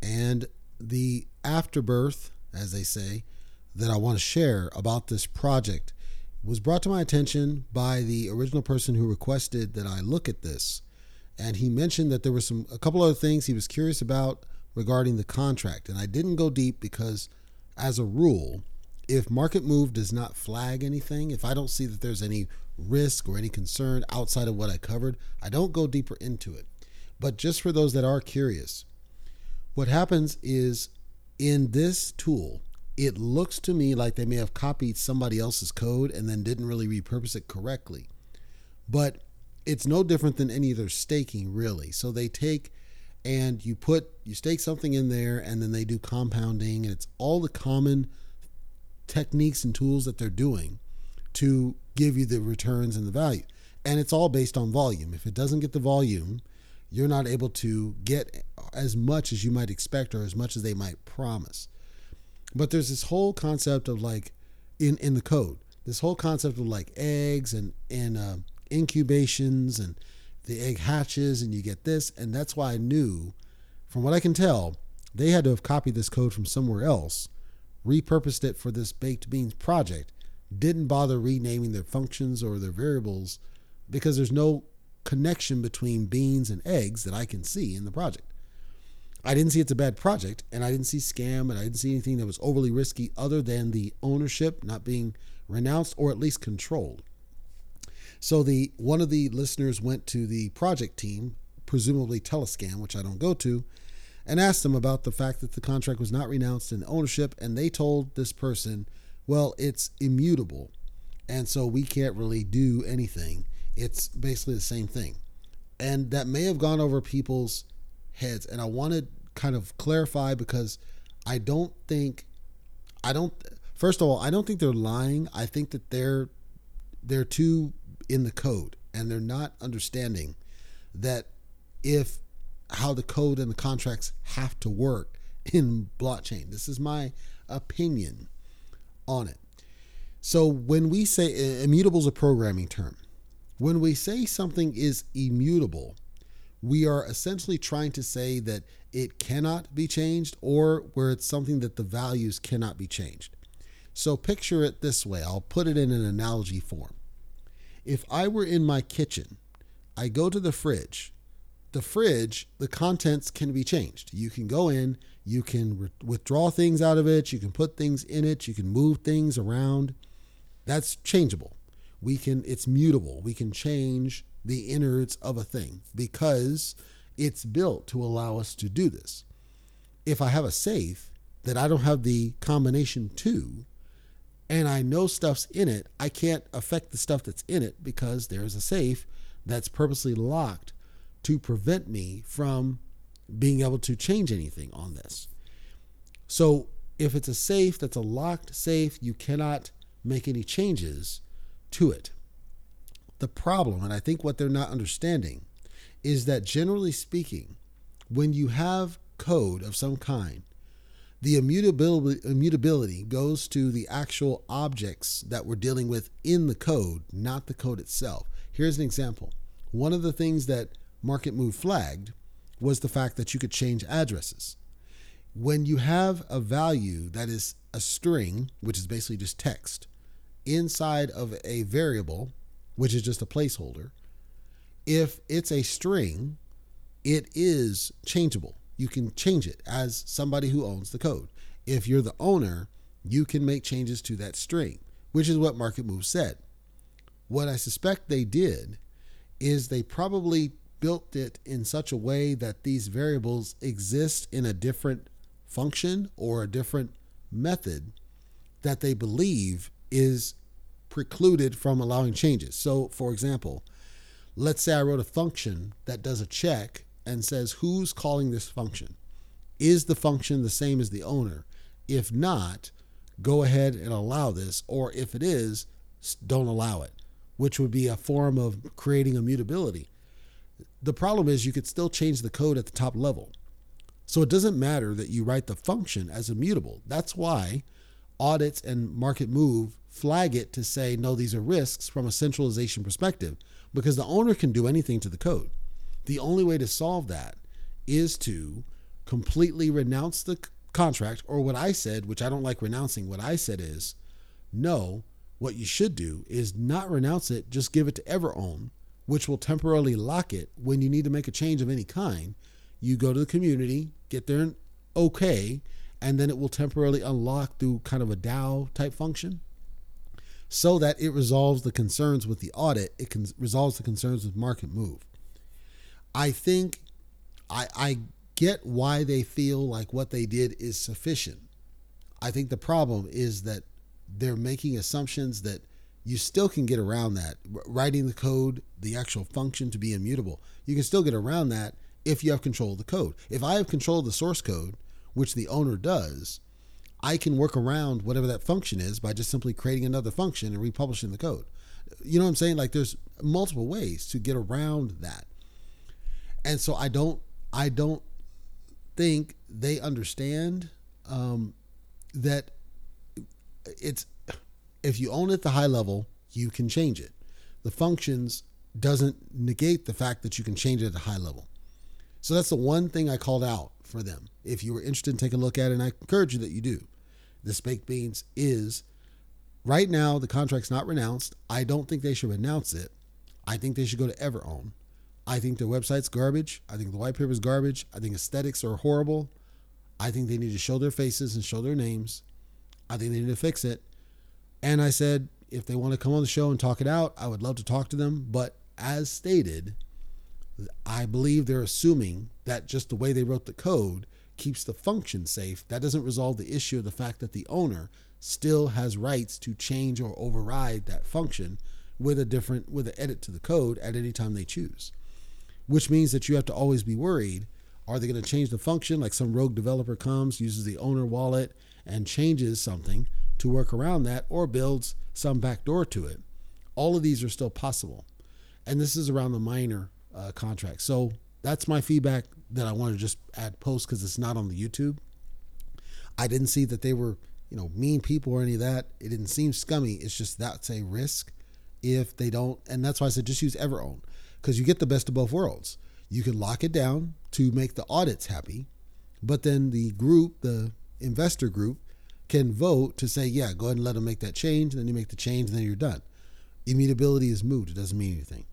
And the afterbirth, as they say, that I want to share about this project was brought to my attention by the original person who requested that I look at this. And he mentioned that there were some a couple other things he was curious about regarding the contract. And I didn't go deep because as a rule, if market move does not flag anything, if I don't see that there's any risk or any concern outside of what I covered, I don't go deeper into it. But just for those that are curious, what happens is in this tool, it looks to me like they may have copied somebody else's code and then didn't really repurpose it correctly. But it's no different than any other staking, really. So they take and you put, you stake something in there and then they do compounding, and it's all the common techniques and tools that they're doing to give you the returns and the value. And it's all based on volume. If it doesn't get the volume, you're not able to get as much as you might expect or as much as they might promise. But there's this whole concept of like in in the code. this whole concept of like eggs and and uh, incubations and the egg hatches and you get this and that's why I knew from what I can tell they had to have copied this code from somewhere else repurposed it for this baked beans project didn't bother renaming their functions or their variables because there's no connection between beans and eggs that I can see in the project. I didn't see it's a bad project, and I didn't see scam, and I didn't see anything that was overly risky other than the ownership not being renounced or at least controlled. So the one of the listeners went to the project team, presumably Telescam, which I don't go to, and asked them about the fact that the contract was not renounced in ownership, and they told this person, well, it's immutable, and so we can't really do anything. It's basically the same thing. And that may have gone over people's heads. And I want to kind of clarify because I don't think, I don't, first of all, I don't think they're lying. I think that they're, they're too in the code and they're not understanding that if how the code and the contracts have to work in blockchain. This is my opinion on it. So when we say immutable is a programming term, when we say something is immutable, we are essentially trying to say that it cannot be changed or where it's something that the values cannot be changed. So picture it this way I'll put it in an analogy form. If I were in my kitchen, I go to the fridge. The fridge, the contents can be changed. You can go in, you can re- withdraw things out of it, you can put things in it, you can move things around. That's changeable we can it's mutable we can change the innards of a thing because it's built to allow us to do this if i have a safe that i don't have the combination to and i know stuff's in it i can't affect the stuff that's in it because there's a safe that's purposely locked to prevent me from being able to change anything on this so if it's a safe that's a locked safe you cannot make any changes to it. The problem, and I think what they're not understanding, is that generally speaking, when you have code of some kind, the immutability, immutability goes to the actual objects that we're dealing with in the code, not the code itself. Here's an example. One of the things that Market Move flagged was the fact that you could change addresses. When you have a value that is a string, which is basically just text, inside of a variable, which is just a placeholder, if it's a string, it is changeable. You can change it as somebody who owns the code. If you're the owner, you can make changes to that string, which is what Market Move said. What I suspect they did is they probably built it in such a way that these variables exist in a different function or a different method that they believe is precluded from allowing changes. So, for example, let's say I wrote a function that does a check and says who's calling this function. Is the function the same as the owner? If not, go ahead and allow this, or if it is, don't allow it, which would be a form of creating immutability. The problem is you could still change the code at the top level. So it doesn't matter that you write the function as immutable. That's why audits and market move flag it to say, no, these are risks from a centralization perspective because the owner can do anything to the code. The only way to solve that is to completely renounce the contract, or what I said, which I don't like renouncing, what I said is, no, what you should do is not renounce it, just give it to EverOwn, which will temporarily lock it when you need to make a change of any kind. You go to the community, get their okay, and then it will temporarily unlock through kind of a DAO type function so that it resolves the concerns with the audit, it can resolves the concerns with market move. I think I, I get why they feel like what they did is sufficient. I think the problem is that they're making assumptions that you still can get around that. Writing the code, the actual function to be immutable, you can still get around that if you have control of the code. If I have control of the source code, which the owner does, I can work around whatever that function is by just simply creating another function and republishing the code. You know what I'm saying? Like there's multiple ways to get around that. And so I don't I don't think they understand um, that it's If you own it at the high level, you can change it. The functions doesn't negate the fact that you can change it at a high level. So that's the one thing I called out for them. If you were interested in taking a look at it, and I encourage you that you do. This baked beans is right now the contract's not renounced. I don't think they should renounce it. I think they should go to EverOwn. I think their website's garbage. I think the white paper is garbage. I think aesthetics are horrible. I think they need to show their faces and show their names. I think they need to fix it. And I said, if they want to come on the show and talk it out, I would love to talk to them. But as stated, I believe they're assuming that just the way they wrote the code keeps the function safe. That doesn't resolve the issue of the fact that the owner still has rights to change or override that function with a different with an edit to the code at any time they choose. Which means that you have to always be worried are they going to change the function like some rogue developer comes uses the owner wallet and changes something to work around that or builds some backdoor to it. All of these are still possible. And this is around the miner uh, contract. So that's my feedback that I want to just add post because it's not on the YouTube. I didn't see that they were, you know, mean people or any of that. It didn't seem scummy. It's just that's a risk if they don't. And that's why I said just use EverOwn because you get the best of both worlds. You can lock it down to make the audits happy, but then the group, the investor group, can vote to say, yeah, go ahead and let them make that change. And then you make the change and then you're done. Immutability is moot. It doesn't mean anything.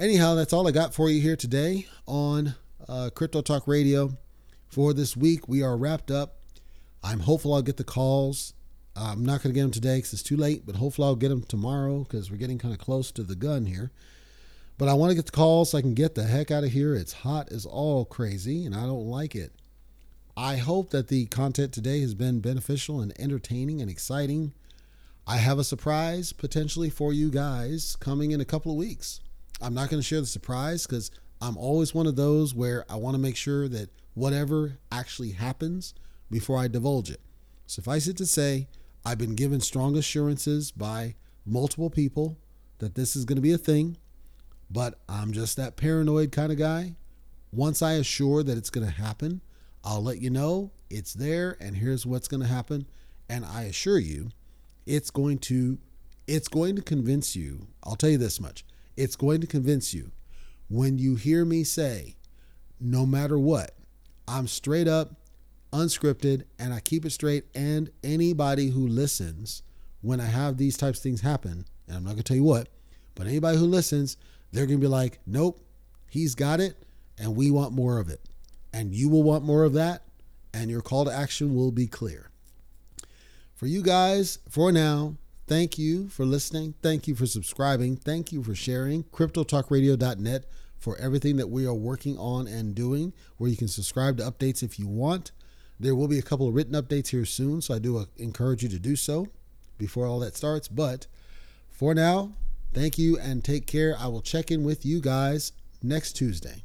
Anyhow, that's all I got for you here today on uh, Crypto Talk Radio. For this week, we are wrapped up. I'm hopeful I'll get the calls. I'm not going to get them today because it's too late, but hopefully I'll get them tomorrow because we're getting kind of close to the gun here. But I want to get the calls so I can get the heck out of here. It's hot as all crazy, and I don't like it. I hope that the content today has been beneficial and entertaining and exciting. I have a surprise potentially for you guys coming in a couple of weeks. I'm not going to share the surprise because I'm always one of those where I want to make sure that whatever actually happens before I divulge it. Suffice it to say, I've been given strong assurances by multiple people that this is going to be a thing, but I'm just that paranoid kind of guy. Once I assure that it's going to happen, I'll let you know it's there and here's what's going to happen. And I assure you, it's going to it's going to convince you. I'll tell you this much. It's going to convince you when you hear me say, no matter what, I'm straight up, unscripted, and I keep it straight. And anybody who listens when I have these types of things happen, and I'm not going to tell you what, but anybody who listens, they're going to be like, nope, he's got it, and we want more of it. And you will want more of that, and your call to action will be clear. For you guys, for now, Thank you for listening. Thank you for subscribing. Thank you for sharing. CryptoTalkRadio.net for everything that we are working on and doing, where you can subscribe to updates if you want. There will be a couple of written updates here soon, so I do uh, encourage you to do so before all that starts. But for now, thank you and take care. I will check in with you guys next Tuesday.